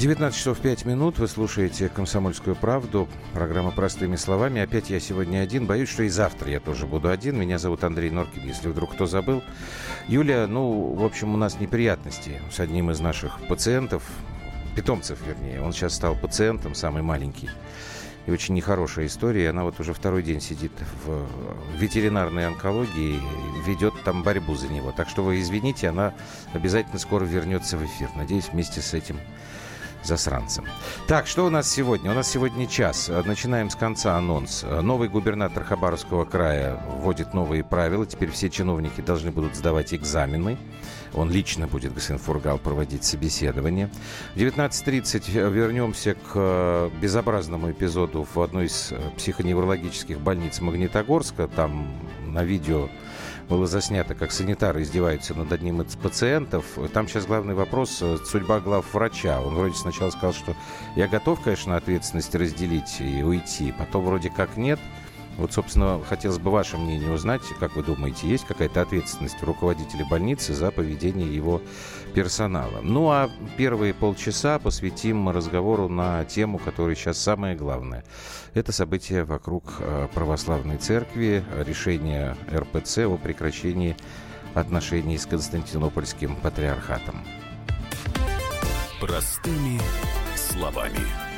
19 часов 5 минут. Вы слушаете «Комсомольскую правду». Программа «Простыми словами». Опять я сегодня один. Боюсь, что и завтра я тоже буду один. Меня зовут Андрей Норкин, если вдруг кто забыл. Юлия, ну, в общем, у нас неприятности с одним из наших пациентов, питомцев, вернее. Он сейчас стал пациентом, самый маленький. И очень нехорошая история. Она вот уже второй день сидит в ветеринарной онкологии ведет там борьбу за него. Так что вы извините, она обязательно скоро вернется в эфир. Надеюсь, вместе с этим засранцем. Так, что у нас сегодня? У нас сегодня час. Начинаем с конца анонс. Новый губернатор Хабаровского края вводит новые правила. Теперь все чиновники должны будут сдавать экзамены. Он лично будет, господин Фургал, проводить собеседование. В 19.30 вернемся к безобразному эпизоду в одной из психоневрологических больниц Магнитогорска. Там на видео было заснято, как санитары издеваются над одним из пациентов. Там сейчас главный вопрос э, – судьба глав врача. Он вроде сначала сказал, что я готов, конечно, ответственность разделить и уйти. Потом вроде как нет – вот, собственно, хотелось бы ваше мнение узнать, как вы думаете, есть какая-то ответственность руководителя больницы за поведение его персонала? Ну, а первые полчаса посвятим разговору на тему, которая сейчас самое главное. Это события вокруг э, православной церкви, решение РПЦ о прекращении отношений с Константинопольским патриархатом. Простыми словами.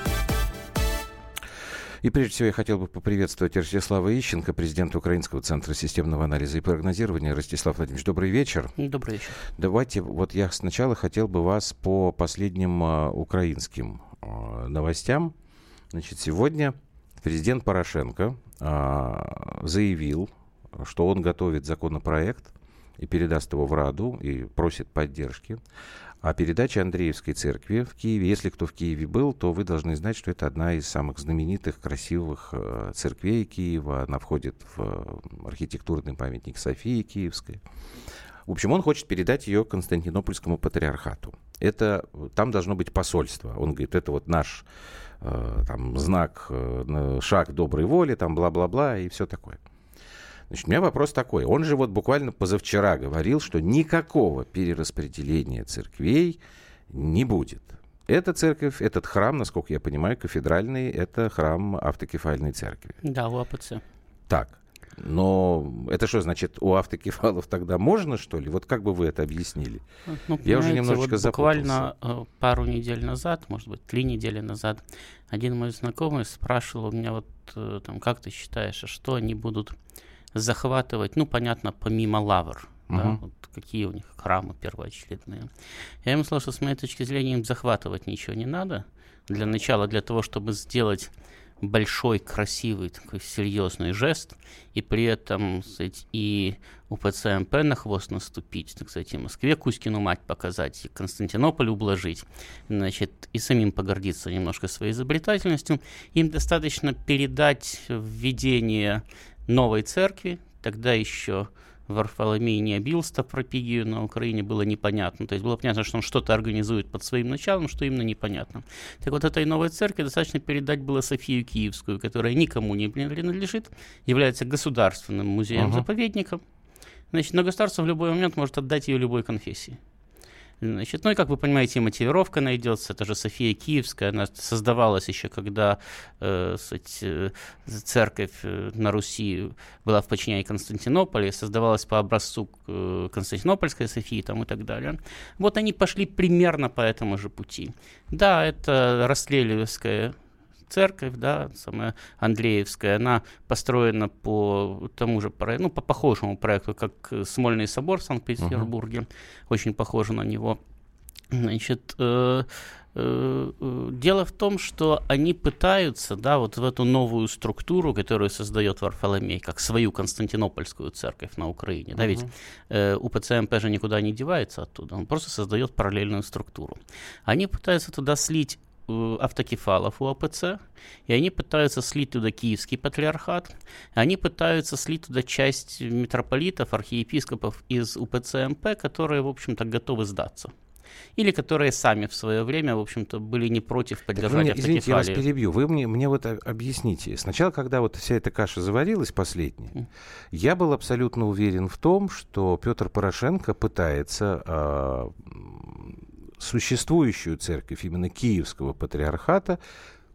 И прежде всего я хотел бы поприветствовать Ростислава Ищенко, президента Украинского центра системного анализа и прогнозирования. Ростислав Владимирович, добрый вечер. Добрый вечер. Давайте, вот я сначала хотел бы вас по последним uh, украинским uh, новостям. Значит, сегодня президент Порошенко uh, заявил, что он готовит законопроект и передаст его в Раду и просит поддержки а передача Андреевской церкви в Киеве, если кто в Киеве был, то вы должны знать, что это одна из самых знаменитых, красивых э, церквей Киева. Она входит в э, архитектурный памятник Софии Киевской. В общем, он хочет передать ее Константинопольскому патриархату. Это, там должно быть посольство. Он говорит, это вот наш э, там, знак, шаг доброй воли, там бла-бла-бла и все такое. Значит, у меня вопрос такой. Он же вот буквально позавчера говорил, что никакого перераспределения церквей не будет. Эта церковь, этот храм, насколько я понимаю, кафедральный, это храм автокефальной церкви. Да, у АПЦ. Так, но это что значит, у автокефалов тогда можно, что ли? Вот как бы вы это объяснили? Ну, Я уже немножечко вот буквально запутался. Э, пару недель назад, может быть, три недели назад, один мой знакомый спрашивал у меня вот э, там, как ты считаешь, а что они будут захватывать, ну, понятно, помимо лавр, uh-huh. да, вот какие у них храмы первоочередные. Я ему сказал, что с моей точки зрения им захватывать ничего не надо. Для начала, для того, чтобы сделать большой, красивый, такой серьезный жест, и при этом сказать, и у ПЦМП на хвост наступить, так сказать, и Москве Кузькину мать показать, и Константинополь ублажить, значит, и самим погордиться немножко своей изобретательностью. Им достаточно передать введение новой церкви, тогда еще Варфоломей не обил стопропигию на Украине, было непонятно. То есть было понятно, что он что-то организует под своим началом, что именно непонятно. Так вот, этой новой церкви достаточно передать было Софию Киевскую, которая никому не принадлежит, является государственным музеем-заповедником. Значит, но государство в любой момент может отдать ее любой конфессии. Значит, ну и, как вы понимаете, мотивировка найдется. Это же София Киевская, она создавалась еще, когда э, суть, э, церковь э, на Руси была в подчинении Константинополя, создавалась по образцу э, Константинопольской Софии там, и так далее. Вот они пошли примерно по этому же пути. Да, это Растлелевская церковь, да, самая Андреевская, она построена по тому же, ну, по похожему проекту, как Смольный собор в Санкт-Петербурге, uh-huh. очень похоже на него. Значит, э, э, э, дело в том, что они пытаются, да, вот в эту новую структуру, которую создает Варфоломей, как свою Константинопольскую церковь на Украине, uh-huh. да, ведь э, УПЦ же никуда не девается оттуда, он просто создает параллельную структуру. Они пытаются туда слить Э, автокефалов у АПЦ, и они пытаются слить туда киевский патриархат, они пытаются слить туда часть митрополитов, архиепископов из УПЦ МП, которые, в общем-то, готовы сдаться. Или которые сами в свое время, в общем-то, были не против поддержать вы мне, Извините, я вас перебью. Вы мне, мне вот объясните. Сначала, когда вот вся эта каша заварилась, последняя, mm. я был абсолютно уверен в том, что Петр Порошенко пытается э, существующую церковь именно Киевского патриархата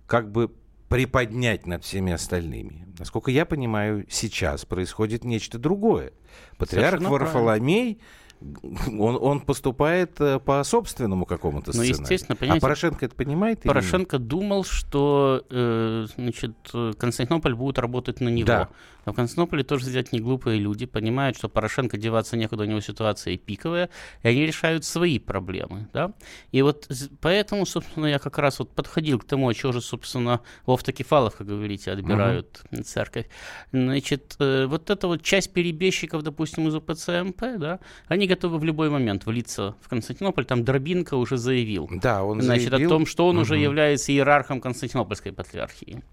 как бы приподнять над всеми остальными. Насколько я понимаю, сейчас происходит нечто другое. Патриарх Совершенно Варфоломей правильно он, он поступает э, по собственному какому-то ну, сценарию. Ну, естественно, а понимаете, а Порошенко это понимает? Порошенко думал, что э, значит, Константинополь будет работать на него. Да. Но в Константинополе тоже сидят не глупые люди, понимают, что Порошенко деваться некуда, у него ситуация пиковая, и они решают свои проблемы. Да? И вот поэтому, собственно, я как раз вот подходил к тому, а чего же, собственно, в автокефалов, как говорите, отбирают угу. церковь. Значит, э, вот эта вот часть перебежчиков, допустим, из УПЦМП, да, они готовы в любой момент влиться в Константинополь. Там Дробинка уже заявил. Да, он Значит, заявил. о том, что он угу. уже является иерархом Константинопольской патриархии.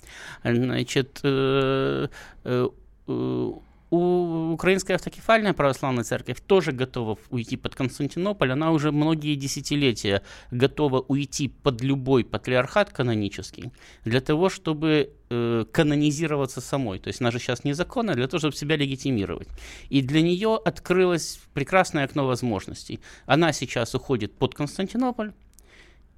Значит, э, э, э, у Украинская автокефальная православная церковь тоже готова уйти под Константинополь. Она уже многие десятилетия готова уйти под любой патриархат канонический для того, чтобы э, канонизироваться самой. То есть она же сейчас незаконная для того, чтобы себя легитимировать. И для нее открылось прекрасное окно возможностей. Она сейчас уходит под Константинополь,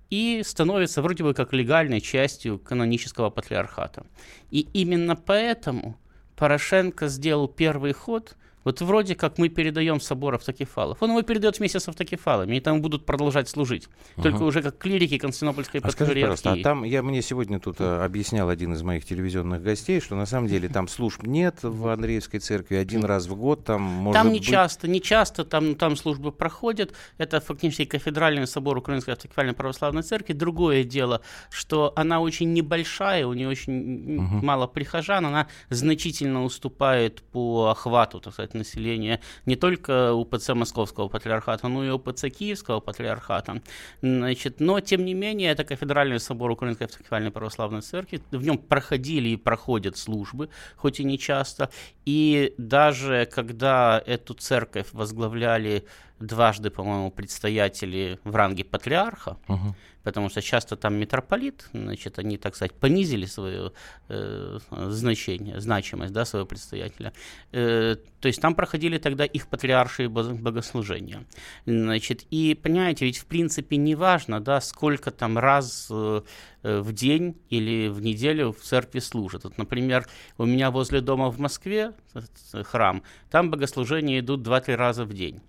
и становится вроде бы как легальной частью канонического патриархата. И именно поэтому Порошенко сделал первый ход – вот вроде как мы передаем собор автокефалов. Он его передает вместе с автокефалами, и там будут продолжать служить. Угу. Только уже как клирики Константинопольской а скажи, пожалуйста, а там, я мне сегодня тут а, объяснял один из моих телевизионных гостей, что на самом деле там служб нет в Андреевской церкви, один раз в год там может Там не быть... часто, не часто там, там службы проходят. Это фактически кафедральный собор Украинской автокефальной православной церкви. Другое дело, что она очень небольшая, у нее очень угу. мало прихожан, она значительно уступает по охвату, так сказать, населения не только УПЦ Московского патриархата, но и УПЦ Киевского патриархата. Значит, но, тем не менее, это кафедральный собор Украинской автокефальной православной церкви. В нем проходили и проходят службы, хоть и не часто. И даже когда эту церковь возглавляли дважды, по-моему, предстоятели в ранге патриарха, угу потому что часто там митрополит, значит, они, так сказать, понизили свое э, значение, значимость, да, своего предстоятеля. Э, то есть там проходили тогда их патриаршие богослужения. Значит, и, понимаете, ведь в принципе не важно, да, сколько там раз э, в день или в неделю в церкви служат. Вот, например, у меня возле дома в Москве э, храм, там богослужения идут 2-3 раза в день.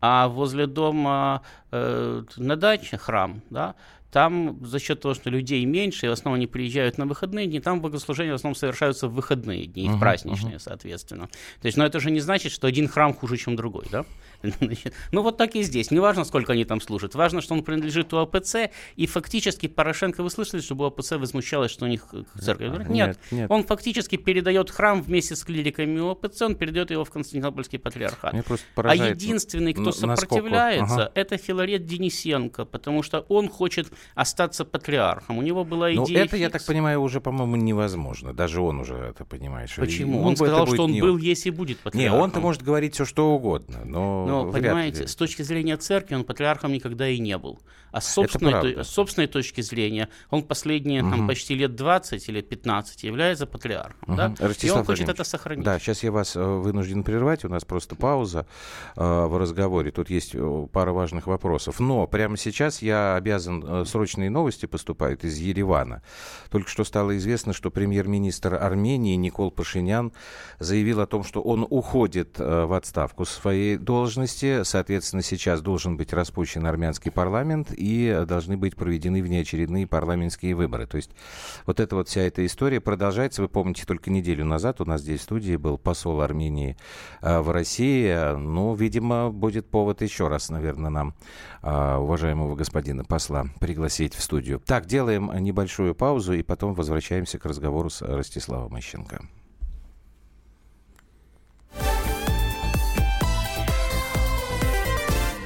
А возле дома э, на даче храм, да, там за счет того, что людей меньше, и в основном они приезжают на выходные дни, там богослужения в основном совершаются в выходные дни, uh-huh, в праздничные, uh-huh. соответственно. То есть, но это же не значит, что один храм хуже, чем другой, да? ну вот так и здесь. Не важно, сколько они там служат. Важно, что он принадлежит УАПЦ, и фактически Порошенко, вы слышали, чтобы УАПЦ возмущалась, что у них церковь? Нет, нет, нет. Он фактически передает храм вместе с клириками УАПЦ, он передает его в Константинопольский патриархат. А единственный, кто сопротивляется, ага. это Филарет Денисенко, потому что он хочет остаться патриархом. У него была ну, идея... Но это, фикс. я так понимаю, уже, по-моему, невозможно. Даже он уже это понимает. Почему? Он, он сказал, что он не... был, если будет патриархом. Не, он-то может говорить все, что угодно, но... Но, понимаете, ли. с точки зрения церкви он патриархом никогда и не был. А с собственной, то, с собственной точки зрения он последние угу. там, почти лет 20 или 15 является патриархом. Угу. Да? и он хочет это сохранить. Да, сейчас я вас э, вынужден прервать. У нас просто пауза э, в разговоре. Тут есть э, пара важных вопросов. Но прямо сейчас я обязан э, срочные новости поступают из Еревана. Только что стало известно, что премьер-министр Армении Никол Пашинян заявил о том, что он уходит э, в отставку своей должности. Соответственно, сейчас должен быть распущен армянский парламент и должны быть проведены внеочередные парламентские выборы. То есть вот эта вот вся эта история продолжается. Вы помните, только неделю назад у нас здесь в студии был посол Армении э, в России. Ну, видимо, будет повод еще раз, наверное, нам уважаемого господина посла пригласить в студию. Так, делаем небольшую паузу и потом возвращаемся к разговору с Ростиславом Ищенко.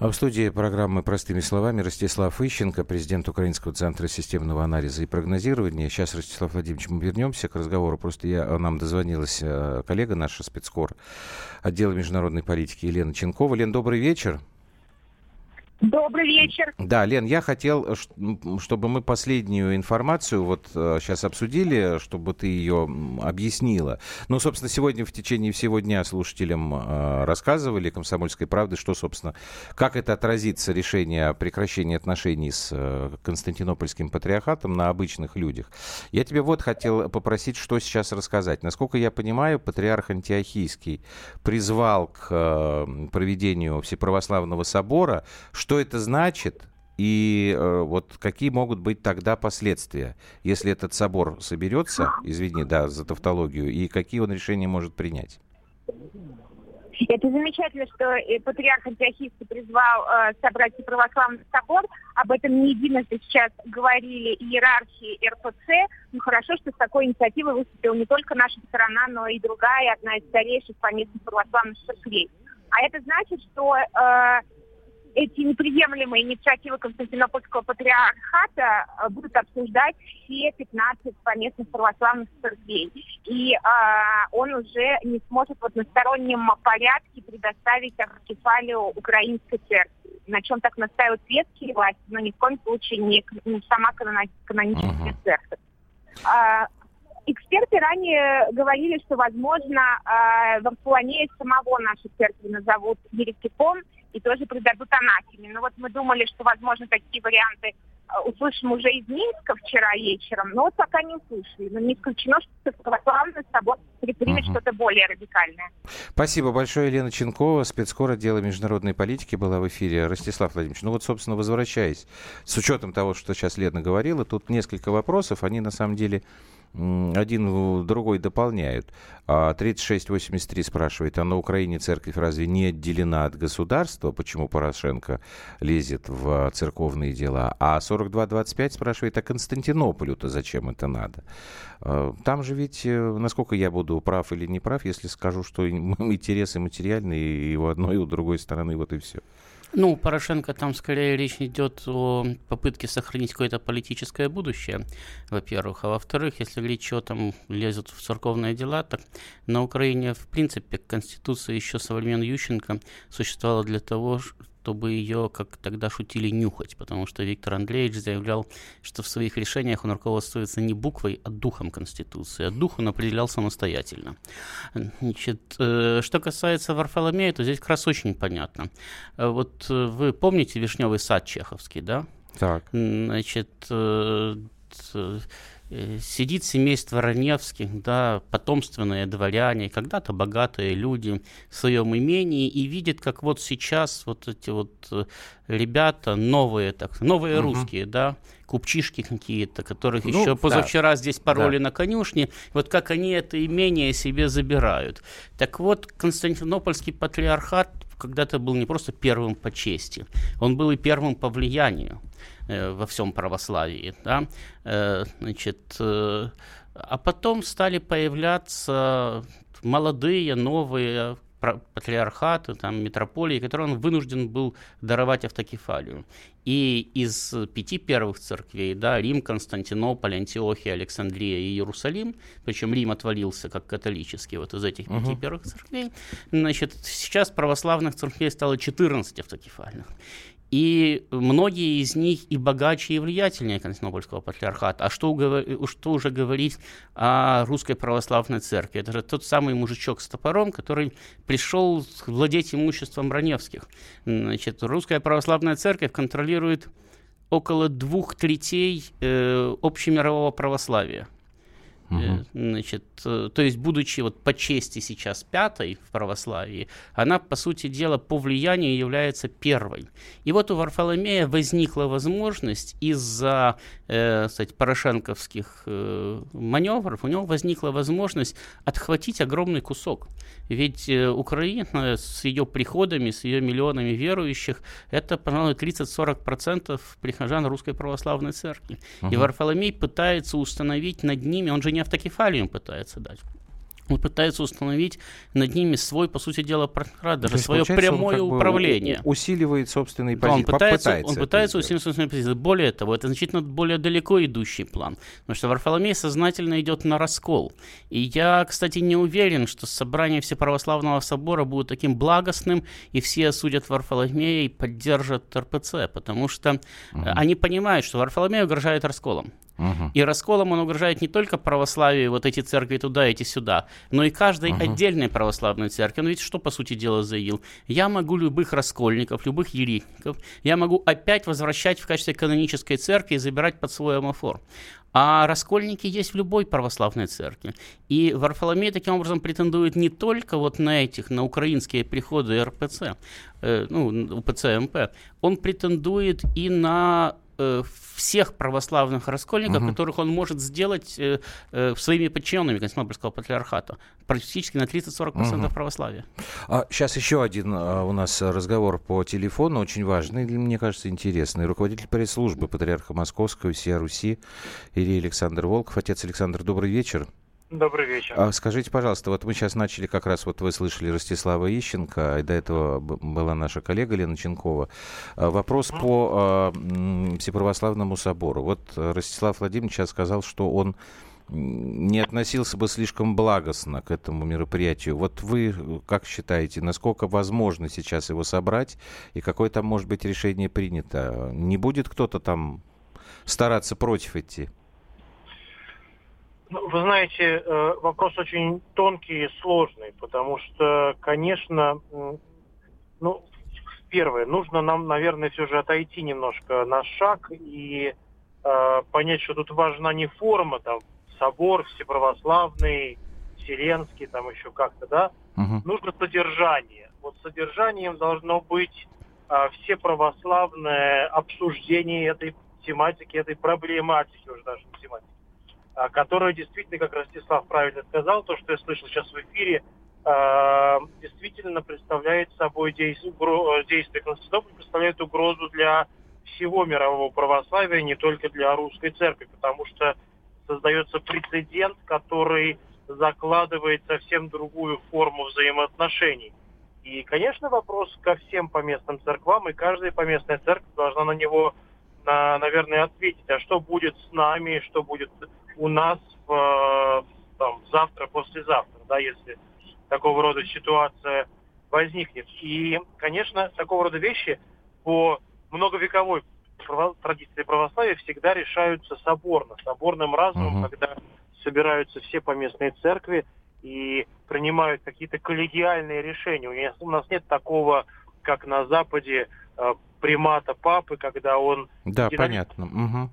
А в студии программы «Простыми словами» Ростислав Ищенко, президент Украинского центра системного анализа и прогнозирования. Сейчас, Ростислав Владимирович, мы вернемся к разговору. Просто я, нам дозвонилась э, коллега наша, спецкор отдела международной политики Елена Ченкова. Лен, добрый вечер. Добрый вечер. Да, Лен, я хотел, чтобы мы последнюю информацию вот сейчас э, обсудили, чтобы ты ее объяснила. Ну, собственно, сегодня в течение всего дня слушателям э, рассказывали «Комсомольской правды», что, собственно, как это отразится решение о прекращении отношений с э, Константинопольским патриархатом на обычных людях. Я тебе вот хотел попросить, что сейчас рассказать. Насколько я понимаю, патриарх Антиохийский призвал к проведению Всеправославного собора, что что это значит и э, вот какие могут быть тогда последствия, если этот собор соберется, извини, да, за тавтологию, и какие он решения может принять? Это замечательно, что э, патриарх Антиохийский призвал э, собрать православный собор. Об этом не единожды сейчас говорили иерархии РПЦ. Ну хорошо, что с такой инициативой выступила не только наша сторона, но и другая, одна из старейших поместных православных церквей. А это значит, что э, эти неприемлемые инициативы Константинопольского патриархата э, будут обсуждать все 15 поместных православных церквей. И э, он уже не сможет в одностороннем порядке предоставить автокефалию украинской церкви, на чем так настаивают светские власти, но ни в коем случае не, не сама каноническая uh-huh. церковь. Э, Эксперты ранее говорили, что, возможно, э, в Амфуане самого нашей церкви назовут еретиком и тоже придадут анафеме. Но вот мы думали, что, возможно, такие варианты э, услышим уже из Минска вчера вечером, но вот пока не услышали. Но не исключено, что православный собор предпримет угу. что-то более радикальное. Спасибо большое, Елена Ченкова, спецкор отдела международной политики была в эфире. Ростислав Владимирович, ну вот, собственно, возвращаясь, с учетом того, что сейчас Лена говорила, тут несколько вопросов, они на самом деле один другой дополняют. 3683 а спрашивает, а на Украине церковь разве не отделена от государства? Почему Порошенко лезет в церковные дела? А 4225 спрашивает, а Константинополю-то зачем это надо? А, там же ведь, э, насколько я буду прав или не прав, если скажу, что интересы материальные и у одной, и у другой стороны, вот и все. Ну, Порошенко там скорее речь идет о попытке сохранить какое-то политическое будущее, во-первых. А во-вторых, если говорить, что там лезут в церковные дела, так на Украине, в принципе, Конституция еще со времен Ющенко существовала для того, чтобы ее, как тогда шутили, нюхать, потому что Виктор Андреевич заявлял, что в своих решениях он руководствуется не буквой, а духом Конституции, а дух он определял самостоятельно. Значит, э, что касается Варфоломея, то здесь как раз очень понятно. Э, вот э, вы помните «Вишневый сад» чеховский, да? Так. Значит, сидит семейство Раневских, да, потомственные дворяне, когда-то богатые люди в своем имении и видит, как вот сейчас вот эти вот э, ребята новые, так, новые угу. русские, да, купчишки какие-то, которых ну, еще позавчера да. здесь пароли да. на конюшне, вот как они это имение себе забирают. Так вот, Константинопольский патриархат когда-то был не просто первым по чести, он был и первым по влиянию. Э, во всем православии. Да? Э, значит, э, а потом стали появляться молодые, новые патриархаты, там, метрополии, которые он вынужден был даровать автокефалию. И из пяти первых церквей, да, Рим, Константинополь, Антиохия, Александрия и Иерусалим, причем Рим отвалился как католический вот из этих пяти uh-huh. первых церквей, значит, сейчас православных церквей стало 14 автокефальных. И многие из них и богаче, и влиятельнее Константинопольского патриархата. А что, что уже говорить о русской православной церкви? Это же тот самый мужичок с топором, который пришел владеть имуществом Раневских. Значит, русская православная церковь контролирует около двух третей э, общемирового православия. Угу. Значит, э, то есть, будучи вот по чести сейчас пятой в православии, она, по сути дела, по влиянию является первой. И вот у Варфоломея возникла возможность из-за, э, кстати, порошенковских э, маневров, у него возникла возможность отхватить огромный кусок. Ведь э, Украина с ее приходами, с ее миллионами верующих, это, пожалуй, 30-40% прихожан Русской Православной Церкви. Угу. И Варфоломей пытается установить над ними, он же не автокефалию пытается дать. Он пытается установить над ними свой, по сути дела, даже свое прямое управление. усиливает собственные позиции. Он пытается, пытается, он пытается усиливать собственные позиции. Более того, это значительно более далеко идущий план. Потому что Варфоломей сознательно идет на раскол. И я, кстати, не уверен, что собрание Всеправославного собора будет таким благостным, и все осудят Варфоломея и поддержат РПЦ, потому что угу. они понимают, что Варфоломей угрожает расколом. Угу. И расколом он угрожает не только православию, вот эти церкви туда, эти сюда, но и каждой угу. отдельной православной церкви. Он ведь что, по сути дела, заявил? Я могу любых раскольников, любых еретиков, я могу опять возвращать в качестве канонической церкви и забирать под свой амофор. А раскольники есть в любой православной церкви. И Варфоломей таким образом претендует не только вот на этих, на украинские приходы РПЦ, э, ну, УПЦ МП, он претендует и на Э, всех православных раскольников, угу. которых он может сделать э, э, своими подчиненными Константинопольского патриархата. Практически на 30-40% угу. православия. А, сейчас еще один а, у нас разговор по телефону, очень важный, мне кажется, интересный. Руководитель пресс-службы Патриарха Московского, Сия Руси, Ирия Александр Волков. Отец Александр, добрый вечер. Добрый вечер. А скажите, пожалуйста, вот мы сейчас начали, как раз вот вы слышали Ростислава Ищенко, и до этого была наша коллега Лена Ченкова. А, вопрос mm. по э, Всеправославному собору. Вот Ростислав Владимирович сейчас сказал, что он не относился бы слишком благостно к этому мероприятию. Вот вы как считаете, насколько возможно сейчас его собрать, и какое там может быть решение принято? Не будет кто-то там стараться против идти? Ну, вы знаете, э, вопрос очень тонкий и сложный, потому что, конечно, ну, первое, нужно нам, наверное, все же отойти немножко на шаг и э, понять, что тут важна не форма, там, собор всеправославный, вселенский, там еще как-то, да, угу. нужно содержание. Вот содержанием должно быть э, все православное обсуждение этой тематики, этой проблематики уже даже не тематики а, которая действительно, как Ростислав правильно сказал, то, что я слышал сейчас в эфире, а, действительно представляет собой действие, действие Константинополя, представляет угрозу для всего мирового православия, не только для русской церкви, потому что создается прецедент, который закладывает совсем другую форму взаимоотношений. И, конечно, вопрос ко всем поместным церквам, и каждая поместная церковь должна на него, на, наверное, ответить. А что будет с нами, что будет у нас в, там, завтра, послезавтра, да, если такого рода ситуация возникнет. И, конечно, такого рода вещи по многовековой традиции православия всегда решаются соборно, соборным разумом, угу. когда собираются все поместные церкви и принимают какие-то коллегиальные решения. У нас, у нас нет такого, как на Западе, э, примата папы, когда он... Да, понятно. Угу.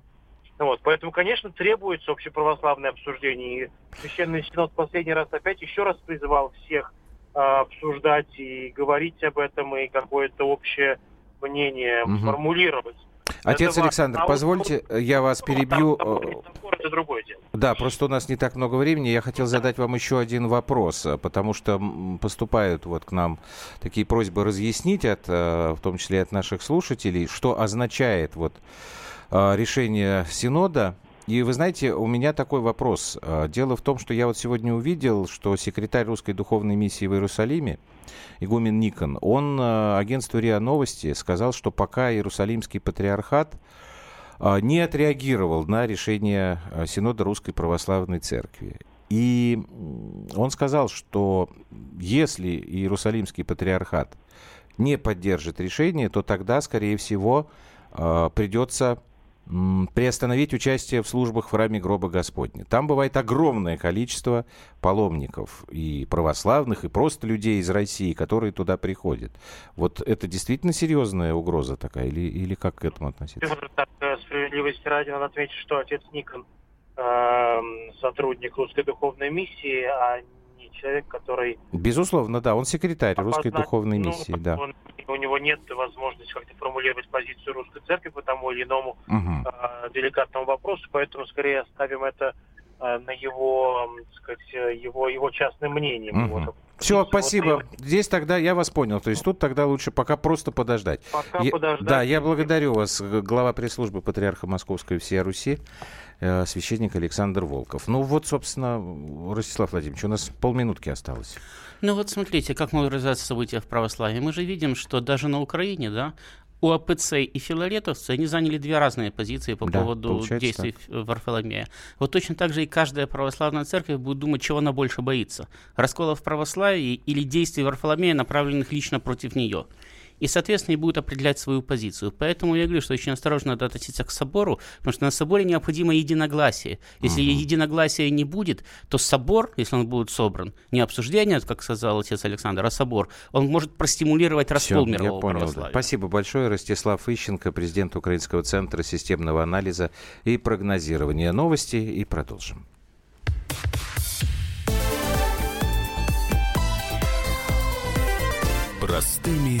Вот, поэтому, конечно, требуется общеправославное обсуждение. И Священный Синод последний раз опять еще раз призывал всех э, обсуждать и говорить об этом, и какое-то общее мнение угу. формулировать. Отец это Александр, важно. позвольте, я вас перебью. Это другое дело. Да, просто у нас не так много времени. Я хотел задать вам еще один вопрос, потому что поступают вот к нам такие просьбы разъяснить, от, э, в том числе от наших слушателей, что означает вот а, решение Синода. И вы знаете, у меня такой вопрос. А, дело в том, что я вот сегодня увидел, что секретарь русской духовной миссии в Иерусалиме, игумен Никон, он а, агентству РИА Новости сказал, что пока Иерусалимский патриархат не отреагировал на решение Синода Русской Православной Церкви. И он сказал, что если Иерусалимский патриархат не поддержит решение, то тогда, скорее всего, придется приостановить участие в службах в храме гроба Господня. Там бывает огромное количество паломников, и православных, и просто людей из России, которые туда приходят. Вот это действительно серьезная угроза такая, или, или как к этому относиться? Так, э, справедливости ради надо отметить, что отец Никон э, сотрудник русской духовной миссии, а не человек, который... Безусловно, да, он секретарь русской духовной ну, миссии, да. Он, у него нет возможности как-то формулировать позицию русской церкви по тому или иному угу. э, деликатному вопросу, поэтому скорее оставим это э, на его, так сказать, его, его частным мнением. Угу. Его, все, спасибо. Здесь тогда я вас понял. То есть тут тогда лучше пока просто подождать. Пока я, подождать. Да, я благодарю вас, глава пресс-службы Патриарха Московской всей Руси, э, священник Александр Волков. Ну вот, собственно, Ростислав Владимирович, у нас полминутки осталось. Ну вот смотрите, как могут развиваться события в православии. Мы же видим, что даже на Украине, да, у АПЦ и филаретовцы, они заняли две разные позиции по да, поводу действий так. Варфоломея. Вот точно так же и каждая православная церковь будет думать, чего она больше боится. Раскола в православии или действий Варфоломея, направленных лично против нее и, соответственно, и будет определять свою позицию. Поэтому я говорю, что очень осторожно надо относиться к собору, потому что на соборе необходимо единогласие. Если угу. единогласия не будет, то собор, если он будет собран, не обсуждение, как сказал отец Александр, а собор, он может простимулировать раскол Все, мирового я понял. Спасибо большое. Ростислав Ищенко, президент Украинского центра системного анализа и прогнозирования. Новости и продолжим. Простыми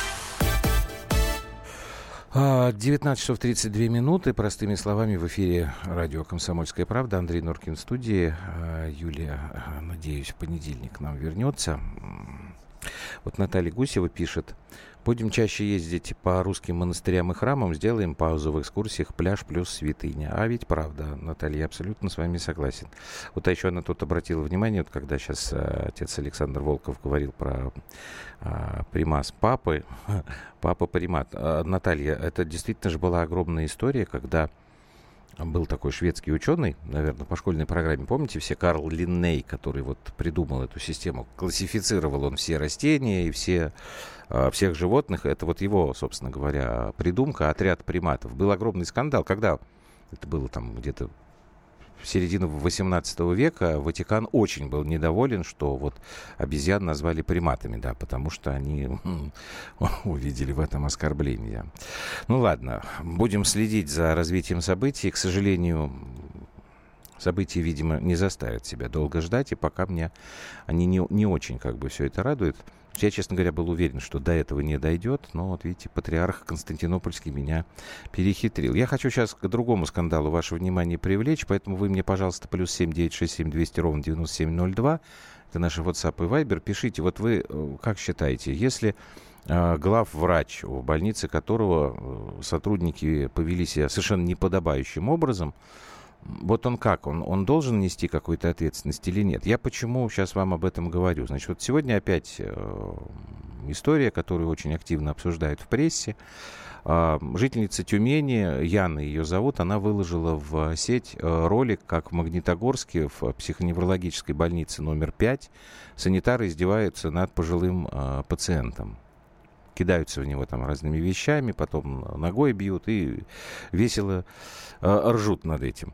19 а, часов 32 минуты. Простыми словами в эфире радио «Комсомольская правда». Андрей Норкин в студии. А, Юлия, а, надеюсь, в понедельник к нам вернется. Вот Наталья Гусева пишет. Будем чаще ездить по русским монастырям и храмам, сделаем паузу в экскурсиях «Пляж плюс святыня». А ведь правда, Наталья, абсолютно с вами согласен. Вот а еще она тут обратила внимание, вот когда сейчас э, отец Александр Волков говорил про э, примас папы, папа примат. Э, Наталья, это действительно же была огромная история, когда был такой шведский ученый, наверное, по школьной программе, помните все, Карл Линней, который вот придумал эту систему, классифицировал он все растения и все, а, всех животных, это вот его, собственно говоря, придумка, отряд приматов. Был огромный скандал, когда это было там где-то в середину 18 века Ватикан очень был недоволен, что вот обезьян назвали приматами, да, потому что они увидели в этом оскорбление. Ну ладно, будем следить за развитием событий. К сожалению, события, видимо, не заставят себя долго ждать, и пока мне они не, не очень как бы все это радует. Я, честно говоря, был уверен, что до этого не дойдет, но вот видите, патриарх Константинопольский меня перехитрил. Я хочу сейчас к другому скандалу ваше внимание привлечь, поэтому вы мне, пожалуйста, плюс 7967 200 ровно 9702, это наши WhatsApp и Viber, пишите, вот вы э, как считаете, если э, главврач, в больнице которого э, сотрудники повели себя совершенно неподобающим образом, вот он как? Он, он должен нести какую-то ответственность или нет? Я почему сейчас вам об этом говорю? Значит, вот сегодня опять э, история, которую очень активно обсуждают в прессе. Э, жительница Тюмени, Яна ее зовут, она выложила в сеть э, ролик, как в Магнитогорске, в психоневрологической больнице номер 5, санитары издеваются над пожилым э, пациентом кидаются в него там разными вещами, потом ногой бьют и весело э, ржут над этим.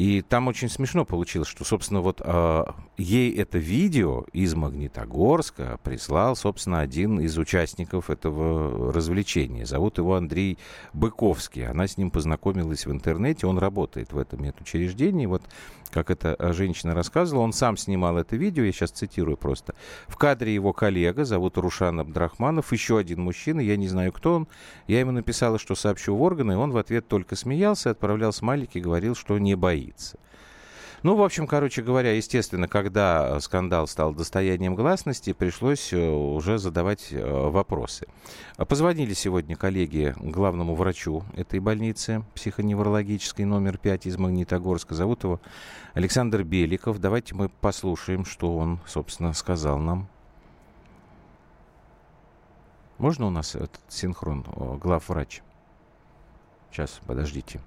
И там очень смешно получилось, что, собственно, вот э, ей это видео из Магнитогорска прислал, собственно, один из участников этого развлечения. Зовут его Андрей Быковский. Она с ним познакомилась в интернете, он работает в этом медучреждении. Вот как эта э, женщина рассказывала, он сам снимал это видео, я сейчас цитирую просто. В кадре его коллега, зовут Рушан Абдрахманов, еще один мужчина, я не знаю, кто он. Я ему написала, что сообщу в органы, и он в ответ только смеялся, отправлял смайлики говорил, что не боится. Ну, в общем, короче говоря, естественно, когда скандал стал достоянием гласности, пришлось э, уже задавать э, вопросы. Позвонили сегодня коллеги главному врачу этой больницы, психоневрологической номер 5 из Магнитогорска. Зовут его Александр Беликов. Давайте мы послушаем, что он, собственно, сказал нам. Можно у нас этот синхрон, главврач? Сейчас, подождите.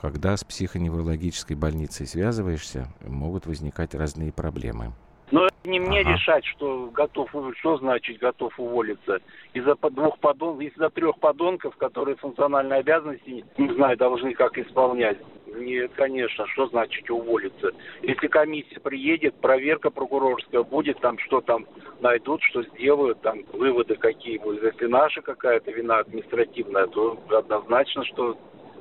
Когда с психоневрологической больницей связываешься, могут возникать разные проблемы. Но не мне ага. решать, что готов, что значит готов уволиться. Из-за двух подон, из-за трех подонков, которые функциональные обязанности, не знаю, должны как исполнять. Нет, конечно, что значит уволиться? Если комиссия приедет, проверка прокурорская будет, там что там найдут, что сделают, там выводы какие будут. Если наша какая-то вина административная, то однозначно, что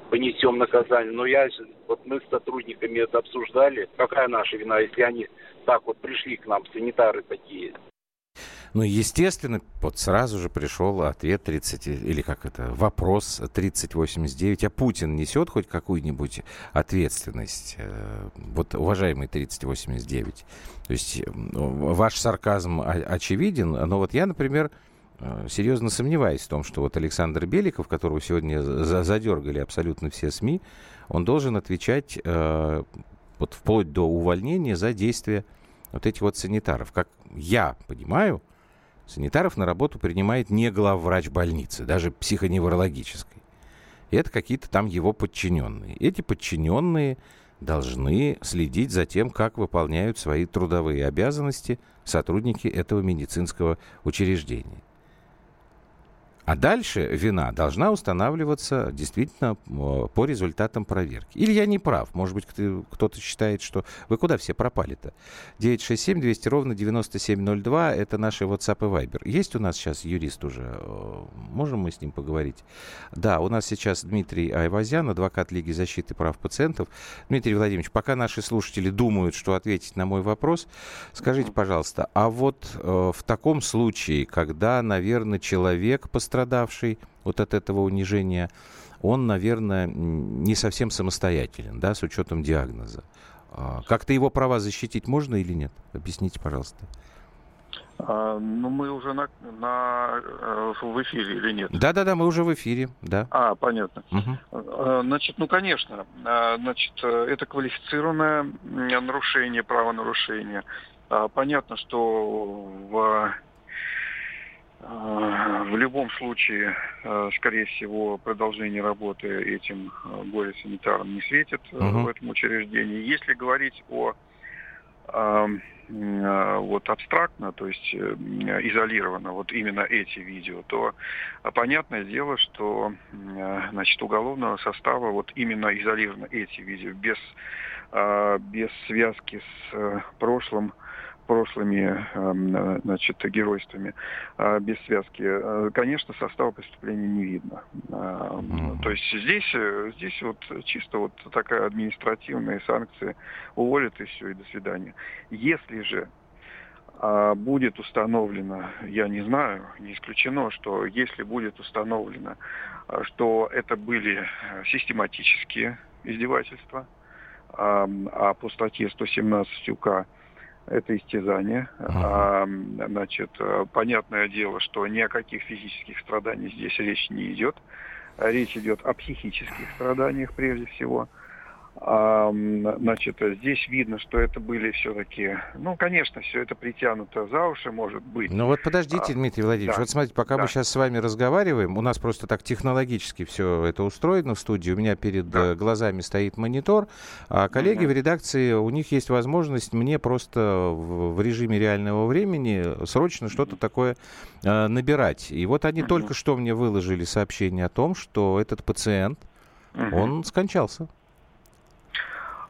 понесем наказание. Но я, вот мы с сотрудниками это обсуждали, какая наша вина, если они так вот пришли к нам, санитары такие. Ну, естественно, вот сразу же пришел ответ 30, или как это, вопрос 3089. А Путин несет хоть какую-нибудь ответственность? Э, вот, уважаемый 3089. То есть ваш сарказм очевиден, но вот я, например, серьезно сомневаюсь в том, что вот Александр Беликов, которого сегодня задергали абсолютно все СМИ, он должен отвечать э, вот вплоть до увольнения за действия вот этих вот санитаров. Как я понимаю, санитаров на работу принимает не главврач больницы, даже психоневрологической. И это какие-то там его подчиненные. Эти подчиненные должны следить за тем, как выполняют свои трудовые обязанности сотрудники этого медицинского учреждения. А дальше вина должна устанавливаться действительно по результатам проверки. Или я не прав? Может быть, кто-то считает, что... Вы куда все пропали-то? 967 200 ровно 9702. Это наши WhatsApp и Viber. Есть у нас сейчас юрист уже? Можем мы с ним поговорить? Да, у нас сейчас Дмитрий Айвазян, адвокат Лиги защиты прав пациентов. Дмитрий Владимирович, пока наши слушатели думают, что ответить на мой вопрос, скажите, пожалуйста, а вот э, в таком случае, когда, наверное, человек пострадал пострадавший вот от этого унижения, он, наверное, не совсем самостоятелен, да, с учетом диагноза. А, как-то его права защитить можно или нет? Объясните, пожалуйста. А, ну, мы уже на, на, э, в эфире или нет? Да-да-да, мы уже в эфире, да. А, понятно. Угу. Значит, ну, конечно, значит, это квалифицированное нарушение, правонарушение. Понятно, что в в любом случае, э, скорее всего, продолжение работы этим э, горе-санитарам не светит угу. в этом учреждении. Если говорить о вот абстрактно, то есть изолированно, вот именно эти видео, то понятное дело, что значит, уголовного состава вот именно изолированно эти видео, без, без связки с прошлым, прошлыми эм, значит, геройствами а без связки, э, конечно, состава преступления не видно. То есть здесь, э, здесь вот чисто вот такая административная санкция уволят и все, и до свидания. Если же а, будет установлено, я не знаю, не исключено, что если будет установлено, что это были систематические издевательства, а по статье 117 УК это истязание. Uh-huh. А, значит, понятное дело, что ни о каких физических страданиях здесь речь не идет. Речь идет о психических страданиях прежде всего. Значит, здесь видно, что это были все-таки, ну, конечно, все это притянуто за уши, может быть. Ну вот подождите, а, Дмитрий Владимирович, да, вот смотрите, пока да. мы сейчас с вами разговариваем, у нас просто так технологически все это устроено в студии, у меня перед да. Э, глазами стоит монитор, а коллеги угу. в редакции, у них есть возможность мне просто в, в режиме реального времени срочно что-то такое э, набирать. И вот они угу. только что мне выложили сообщение о том, что этот пациент, угу. он скончался.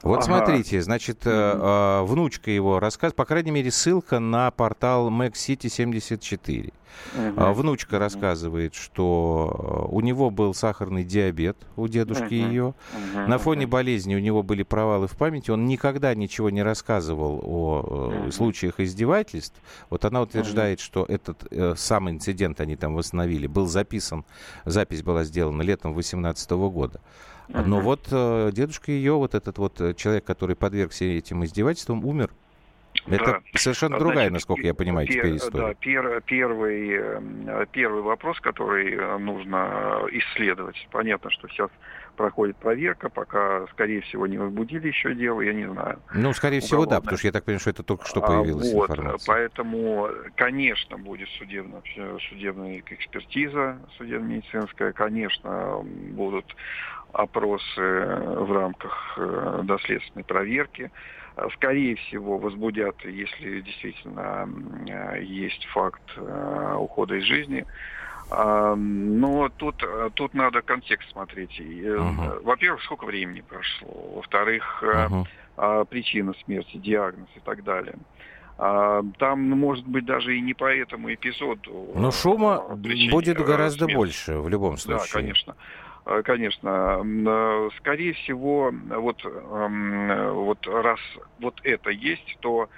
Вот ага. смотрите, значит, mm-hmm. внучка его рассказ, по крайней мере, ссылка на портал Mac City 74. Uh-huh. Внучка uh-huh. рассказывает, что э, у него был сахарный диабет, у дедушки uh-huh. ее. Uh-huh. На фоне болезни у него были провалы в памяти. Он никогда ничего не рассказывал о uh-huh. случаях издевательств. Вот она утверждает, uh-huh. что этот э, сам инцидент они там восстановили, был записан, запись была сделана летом 2018 года. Но вот э, дедушка ее, вот этот вот э, человек, который подвергся этим издевательствам, умер. Это да. совершенно другая, Значит, насколько я понимаю, пер, теперь история. Да, пер, первый, э, первый вопрос, который э, нужно исследовать. Понятно, что сейчас проходит проверка, пока, скорее всего, не возбудили еще дело, я не знаю. Ну, скорее всего, да, потому что я так понимаю, что это только что а, появилась а, вот, информация. Поэтому, конечно, будет судебная, судебная экспертиза, судебно-медицинская, конечно, будут опросы в рамках э, доследственной проверки. Скорее всего, возбудят, если действительно есть факт э, ухода из жизни. Но тут, тут надо контекст смотреть. Uh-huh. Во-первых, сколько времени прошло. Во-вторых, uh-huh. причина смерти, диагноз и так далее. Там, может быть, даже и не по этому эпизоду. Но шума будет гораздо смерти. больше в любом случае. Да, конечно. Э, конечно. Э, скорее всего, вот, эм, вот раз вот это есть, то,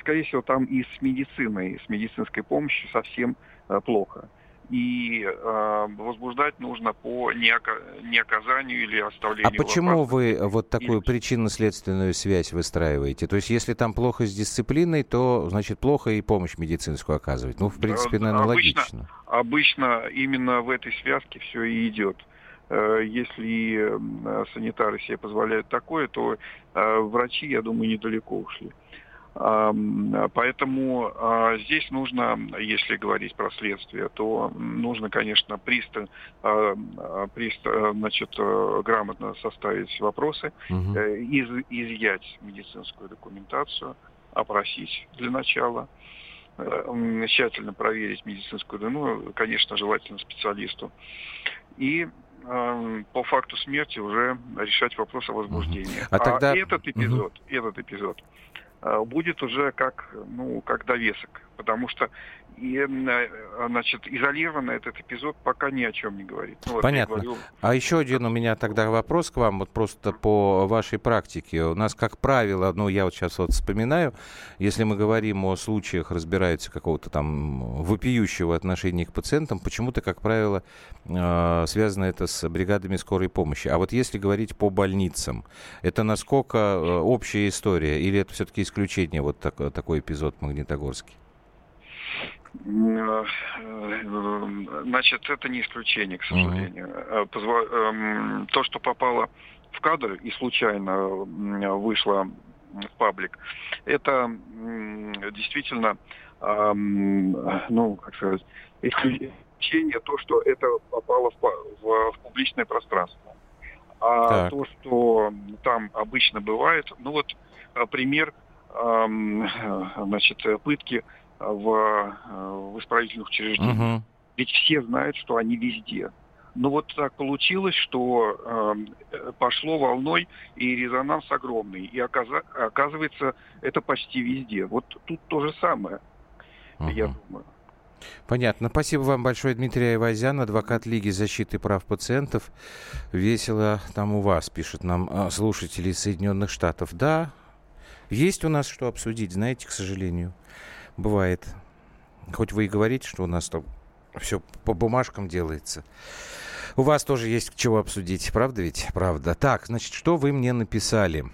скорее всего, там и с медициной, с медицинской помощью совсем э, плохо и э, возбуждать нужно по неоказанию или оставлению. А почему вы вот такую причинно-следственную связь выстраиваете? То есть, если там плохо с дисциплиной, то значит плохо и помощь медицинскую оказывать. Ну, в принципе, наверное, обычно, логично. Обычно именно в этой связке все и идет. Э, если санитары себе позволяют такое, то э, врачи, я думаю, недалеко ушли. Поэтому а, здесь нужно, если говорить про следствие, то нужно, конечно, пристально, а, значит, э, грамотно составить вопросы, угу. из, изъять медицинскую документацию, опросить для начала, тщательно проверить медицинскую, ну, конечно, желательно специалисту. И по факту смерти уже решать вопрос о возбуждении. А, а тогда... этот эпизод, угу. этот эпизод будет уже как, ну, как довесок, потому что и, э, значит, изолированно этот эпизод пока ни о чем не говорит. Ну, вот Понятно. Говорю... А еще один у меня тогда вопрос к вам, вот просто по вашей практике. У нас, как правило, ну, я вот сейчас вот вспоминаю, если мы говорим о случаях, разбираются какого-то там вопиющего отношения к пациентам, почему-то, как правило, э, связано это с бригадами скорой помощи. А вот если говорить по больницам, это насколько э, общая история или это все-таки исключение, вот так, такой эпизод в Магнитогорске? Э, значит, это не исключение, к сожалению. Mm-hmm. То, что попало в кадр и случайно вышло в паблик, это действительно, ну, как сказать, исключение то, что это попало в, публичное пространство. А так. то, что там обычно бывает, ну вот э, пример, значит, пытки в, э, в исправительных учреждениях. Угу. Ведь все знают, что они везде. Но вот так получилось, что э, пошло волной, и резонанс огромный. И оказа- оказывается, это почти везде. Вот тут то же самое, угу. я думаю. Понятно. Спасибо вам большое, Дмитрий Айвазян, адвокат Лиги защиты прав пациентов. Весело там у вас, пишут нам а, слушатели из Соединенных Штатов. Да, есть у нас что обсудить, знаете, к сожалению. Бывает. Хоть вы и говорите, что у нас там все по бумажкам делается. У вас тоже есть чего обсудить, правда ведь? Правда. Так, значит, что вы мне написали?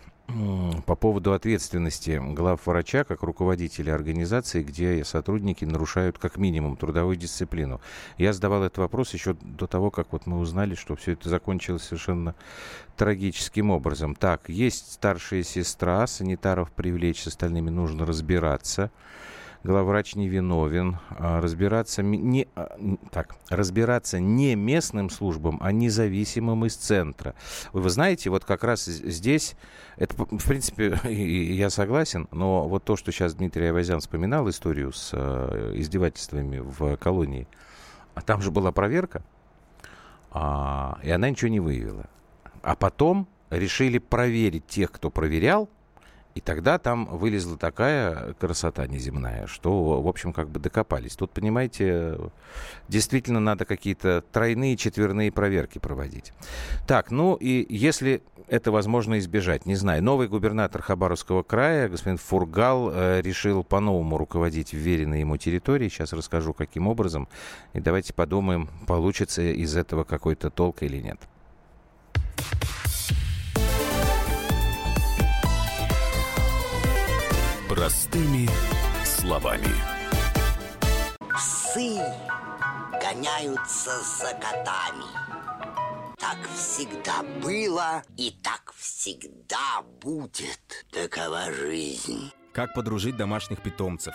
по поводу ответственности глав врача как руководителя организации, где сотрудники нарушают как минимум трудовую дисциплину. Я задавал этот вопрос еще до того, как вот мы узнали, что все это закончилось совершенно трагическим образом. Так, есть старшая сестра, санитаров привлечь, с остальными нужно разбираться главврач не виновен. А разбираться не, а, так, разбираться не местным службам, а независимым из центра. Вы, вы знаете, вот как раз здесь, это, в принципе, я согласен, но вот то, что сейчас Дмитрий Авазян вспоминал, историю с э, издевательствами в колонии, а там же была проверка, а, и она ничего не выявила. А потом решили проверить тех, кто проверял, и тогда там вылезла такая красота неземная, что, в общем, как бы докопались. Тут, понимаете, действительно надо какие-то тройные, четверные проверки проводить. Так, ну и если это возможно избежать, не знаю, новый губернатор Хабаровского края, господин Фургал, э, решил по-новому руководить вверенной ему территорией. Сейчас расскажу, каким образом. И давайте подумаем, получится из этого какой-то толк или нет. Простыми словами. Псы гоняются за котами. Так всегда было и так всегда будет. Такова жизнь. Как подружить домашних питомцев,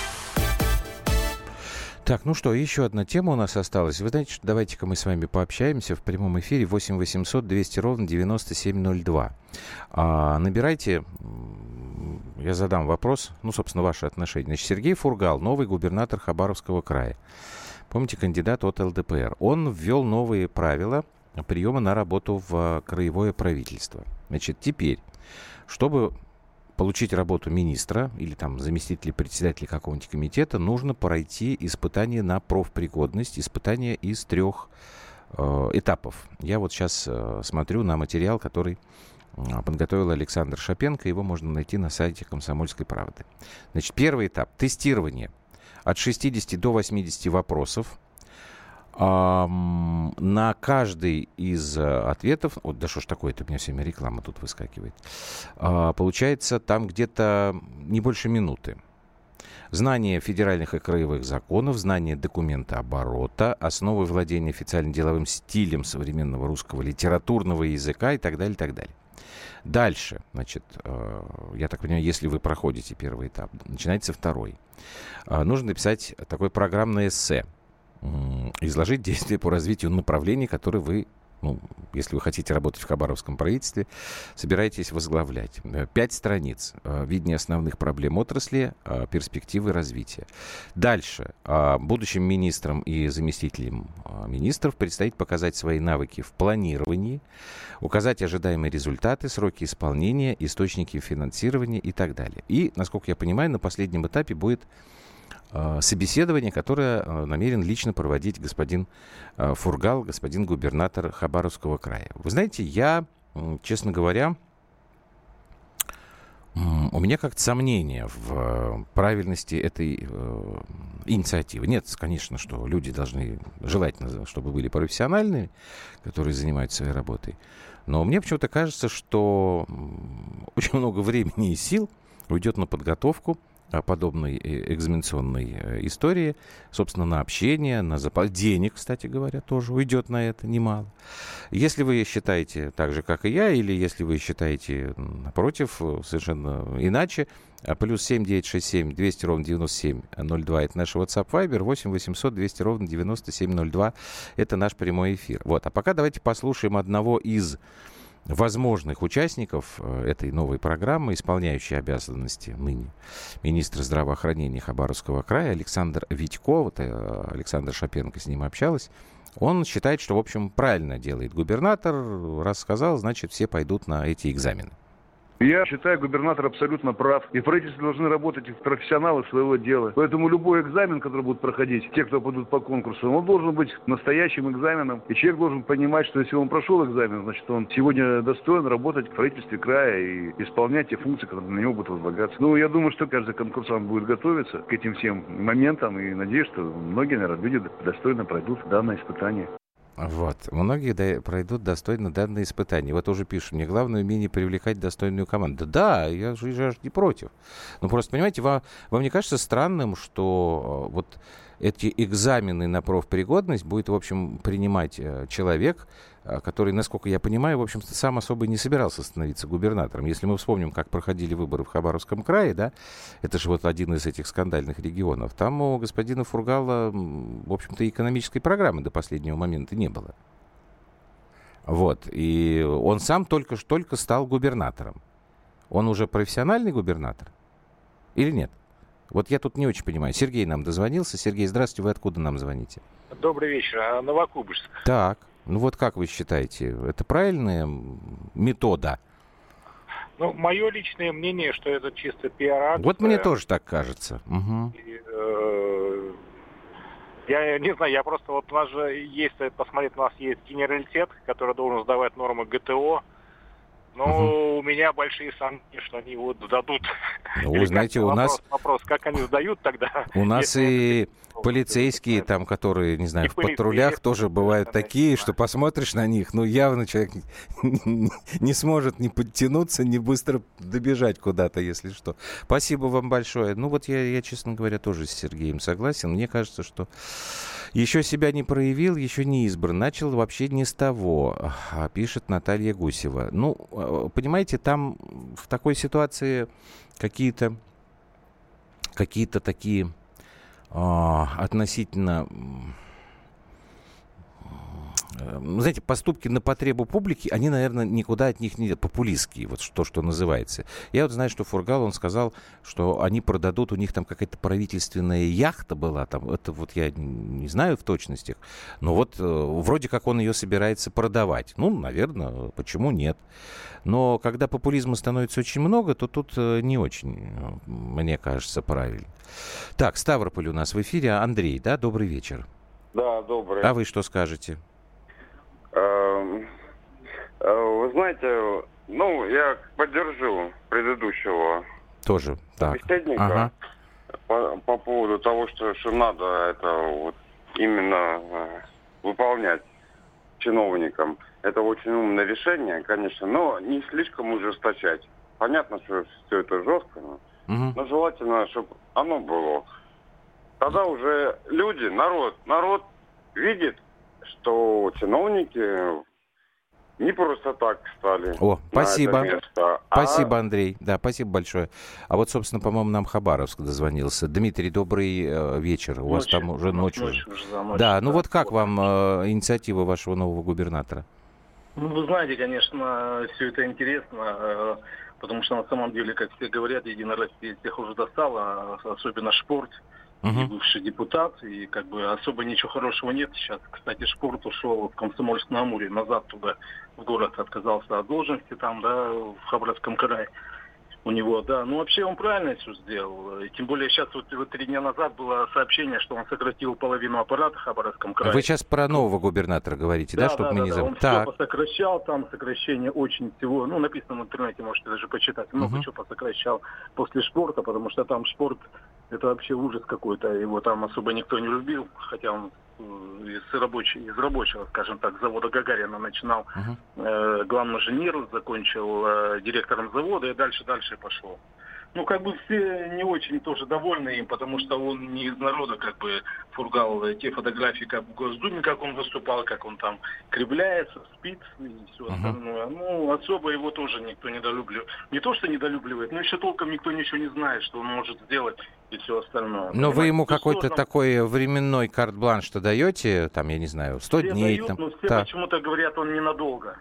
Так, ну что, еще одна тема у нас осталась. Вы знаете, что давайте-ка мы с вами пообщаемся в прямом эфире 8 800 200 ровно 9702. А, набирайте, я задам вопрос, ну, собственно, ваше отношение. Значит, Сергей Фургал, новый губернатор Хабаровского края. Помните, кандидат от ЛДПР. Он ввел новые правила приема на работу в краевое правительство. Значит, теперь, чтобы получить работу министра или там заместителя председателя какого-нибудь комитета, нужно пройти испытание на профпригодность, испытание из трех э, этапов. Я вот сейчас э, смотрю на материал, который э, подготовил Александр Шапенко. Его можно найти на сайте «Комсомольской правды». Значит, первый этап – тестирование. От 60 до 80 вопросов – на каждый из э, ответов, вот да что ж такое-то, у меня все время реклама тут выскакивает, а, получается там где-то не больше минуты. Знание федеральных и краевых законов, знание документа оборота, основы владения официальным деловым стилем современного русского литературного языка и так далее, и так далее. Дальше, значит, э, я так понимаю, если вы проходите первый этап, начинается второй. Э, нужно написать такое программное эссе – изложить действия по развитию направлений, которые вы ну, если вы хотите работать в Хабаровском правительстве, собираетесь возглавлять. Э, пять страниц. Э, видение основных проблем отрасли, э, перспективы развития. Дальше. Будущим министрам и заместителям министров предстоит показать свои навыки в планировании, указать ожидаемые результаты, сроки исполнения, источники финансирования и так далее. И, насколько я понимаю, на последнем этапе будет собеседование, которое э, намерен лично проводить господин э, Фургал, господин губернатор Хабаровского края. Вы знаете, я, честно говоря, у меня как-то сомнения в правильности этой э, инициативы. Нет, конечно, что люди должны, желательно, чтобы были профессиональные, которые занимаются своей работой. Но мне почему-то кажется, что очень много времени и сил уйдет на подготовку подобной э, экзаменационной э, истории, собственно, на общение, на запас денег, кстати говоря, тоже уйдет на это немало. Если вы считаете так же, как и я, или если вы считаете, напротив, э, совершенно иначе, плюс 7 967 200 ровно 9702 это наш WhatsApp Viber, 8 800 200 ровно 9702 это наш прямой эфир. Вот, а пока давайте послушаем одного из возможных участников э, этой новой программы, исполняющий обязанности ныне министра здравоохранения Хабаровского края Александр Витько, вот э, Александр Шапенко с ним общалась, он считает, что, в общем, правильно делает губернатор, раз сказал, значит, все пойдут на эти экзамены. Я считаю, губернатор абсолютно прав. И правительство должны работать профессионалы своего дела. Поэтому любой экзамен, который будут проходить, те, кто пойдут по конкурсу, он должен быть настоящим экзаменом. И человек должен понимать, что если он прошел экзамен, значит, он сегодня достоин работать в правительстве края и исполнять те функции, которые на него будут возлагаться. Ну, я думаю, что каждый конкурсант будет готовиться к этим всем моментам. И надеюсь, что многие, наверное, люди достойно пройдут данное испытание. Вот. Многие да, пройдут достойно данные испытания. Вот уже пишут, мне главное умение привлекать достойную команду. Да, я же, я же не против. Но просто, понимаете, вам, вам не кажется странным, что э, вот эти экзамены на профпригодность будет, в общем, принимать э, человек, который, насколько я понимаю, в общем-то, сам особо не собирался становиться губернатором. Если мы вспомним, как проходили выборы в Хабаровском крае, да, это же вот один из этих скандальных регионов, там у господина Фургала, в общем-то, экономической программы до последнего момента не было. Вот, и он сам только, только стал губернатором. Он уже профессиональный губернатор или нет? Вот я тут не очень понимаю. Сергей нам дозвонился. Сергей, здравствуйте, вы откуда нам звоните? Добрый вечер, а Новокубышск. Так, ну вот как вы считаете, это правильная метода? Ну, мое личное мнение, что это чисто пиар Вот мне тоже так кажется. Угу. И, э, Я не знаю, я просто вот у нас же есть, посмотреть, у нас есть генералитет, который должен сдавать нормы ГТО. Но угу. у меня большие сомнения, что они его дадут. Ну, вы знаете, у вопрос, нас... Вопрос, как они сдают тогда? У нас и полицейские там, которые, не знаю, в патрулях тоже бывают такие, что посмотришь на них, ну, явно человек не сможет ни подтянуться, ни быстро добежать куда-то, если что. Спасибо вам большое. Ну, вот я, я, честно говоря, тоже с Сергеем согласен. Мне кажется, что еще себя не проявил, еще не избран. Начал вообще не с того, а пишет Наталья Гусева. Ну, э, понимаете, там в такой ситуации какие-то какие-то такие а, относительно Э, знаете, поступки на потребу публики, они, наверное, никуда от них не идут. Популистские, вот то, что называется. Я вот знаю, что Фургал, он сказал, что они продадут, у них там какая-то правительственная яхта была, там, это вот я не знаю в точностях, но вот э, вроде как он ее собирается продавать. Ну, наверное, почему нет? Но когда популизма становится очень много, то тут э, не очень, мне кажется, правильно. Так, Ставрополь у нас в эфире. Андрей, да, добрый вечер. Да, добрый. А вы что скажете? Эм, э, вы знаете, ну, я поддержу предыдущего тоже так. собеседника ага. по, по поводу того, что, что надо это вот именно э, выполнять чиновникам. Это очень умное решение, конечно, но не слишком ужесточать. Понятно, что все это жестко, но, угу. но желательно, чтобы оно было. Тогда уже люди, народ, народ видит, что чиновники не просто так стали. О, спасибо. Место, а спасибо. Андрей. Да, спасибо большое. А вот, собственно, по-моему, нам Хабаровск дозвонился. Дмитрий, добрый э, вечер. У ночью, вас там уже ночью. Ночь, уже за ночь, да, ну вот как вам э, инициатива вашего нового губернатора? Ну, вы знаете, конечно, все это интересно, э, потому что на самом деле, как все говорят, Единая Россия всех уже достала, особенно спорт uh-huh. бывший депутат, и как бы особо ничего хорошего нет. Сейчас, кстати, Шпорт ушел в Комсомольск-на-Амуре, назад туда, в город, отказался от должности там, да, в Хабаровском крае у него, да. Ну, вообще он правильно все сделал. И тем более сейчас вот, вот три дня назад было сообщение, что он сократил половину аппарата в Хабаровском крае. Вы сейчас про нового губернатора говорите, да, да чтобы да, мы да, не забыли? Он так. все посокращал, там сокращение очень всего, ну, написано в интернете, можете даже почитать, много uh-huh. чего посокращал после спорта, потому что там спорт это вообще ужас какой-то. Его там особо никто не любил, хотя он из, рабочего, из рабочего, скажем так, завода Гагарина начинал uh-huh. э, главный инженер, закончил э, директором завода и дальше-дальше пошел ну, как бы все не очень тоже довольны им, потому что он не из народа, как бы, фургал те фотографии, как в Госдуме, как он выступал, как он там кривляется, спит и все uh-huh. остальное. Ну, особо его тоже никто недолюбливает. Не то, что недолюбливает, но еще толком никто ничего не знает, что он может сделать и все остальное. Но вы ему какой-то сложно... такой временной карт-бланш-то даете, там, я не знаю, 100 все дней? Дают, там, но все почему-то говорят, он ненадолго.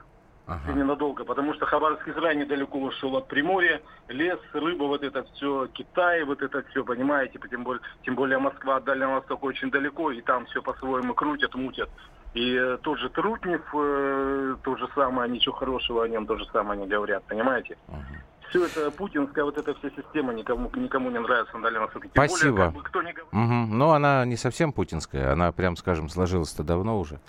Ага. ненадолго, потому что Хабаровский край недалеко ушел от Приморья, лес, рыба, вот это все, Китай, вот это все, понимаете, тем более, тем более Москва от Дальнего Востока очень далеко, и там все по-своему крутят, мутят. И э, тот же Трутнев, э, то же самое, ничего хорошего о нем то же самое не говорят, понимаете? Ага все это путинская вот эта вся система никому, никому не нравится на Дальнем Востоке. Тем Спасибо. Более, как бы, кто не... угу. Но она не совсем путинская, она, прям скажем, сложилась-то давно уже.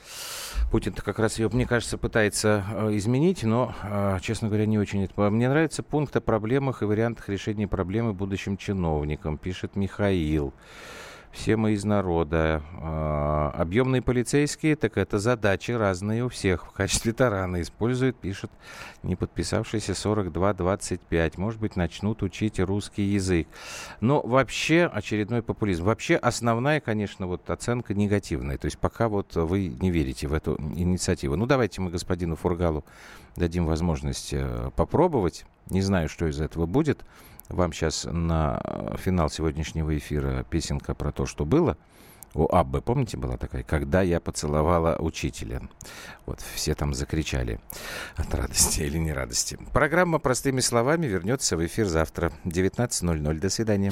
Путин-то как раз ее, мне кажется, пытается э, изменить, но, э, честно говоря, не очень. Мне нравится пункт о проблемах и вариантах решения проблемы будущим чиновникам, пишет Михаил все мы из народа. А, объемные полицейские, так это задачи разные у всех. В качестве тарана используют, пишет не подписавшийся 4225. Может быть, начнут учить русский язык. Но вообще очередной популизм. Вообще основная, конечно, вот оценка негативная. То есть пока вот вы не верите в эту инициативу. Ну, давайте мы господину Фургалу дадим возможность э, попробовать. Не знаю, что из этого будет. Вам сейчас на финал сегодняшнего эфира песенка про то, что было. У Аббы, помните, была такая? «Когда я поцеловала учителя». Вот, все там закричали от радости или не радости. Программа «Простыми словами» вернется в эфир завтра 19.00. До свидания.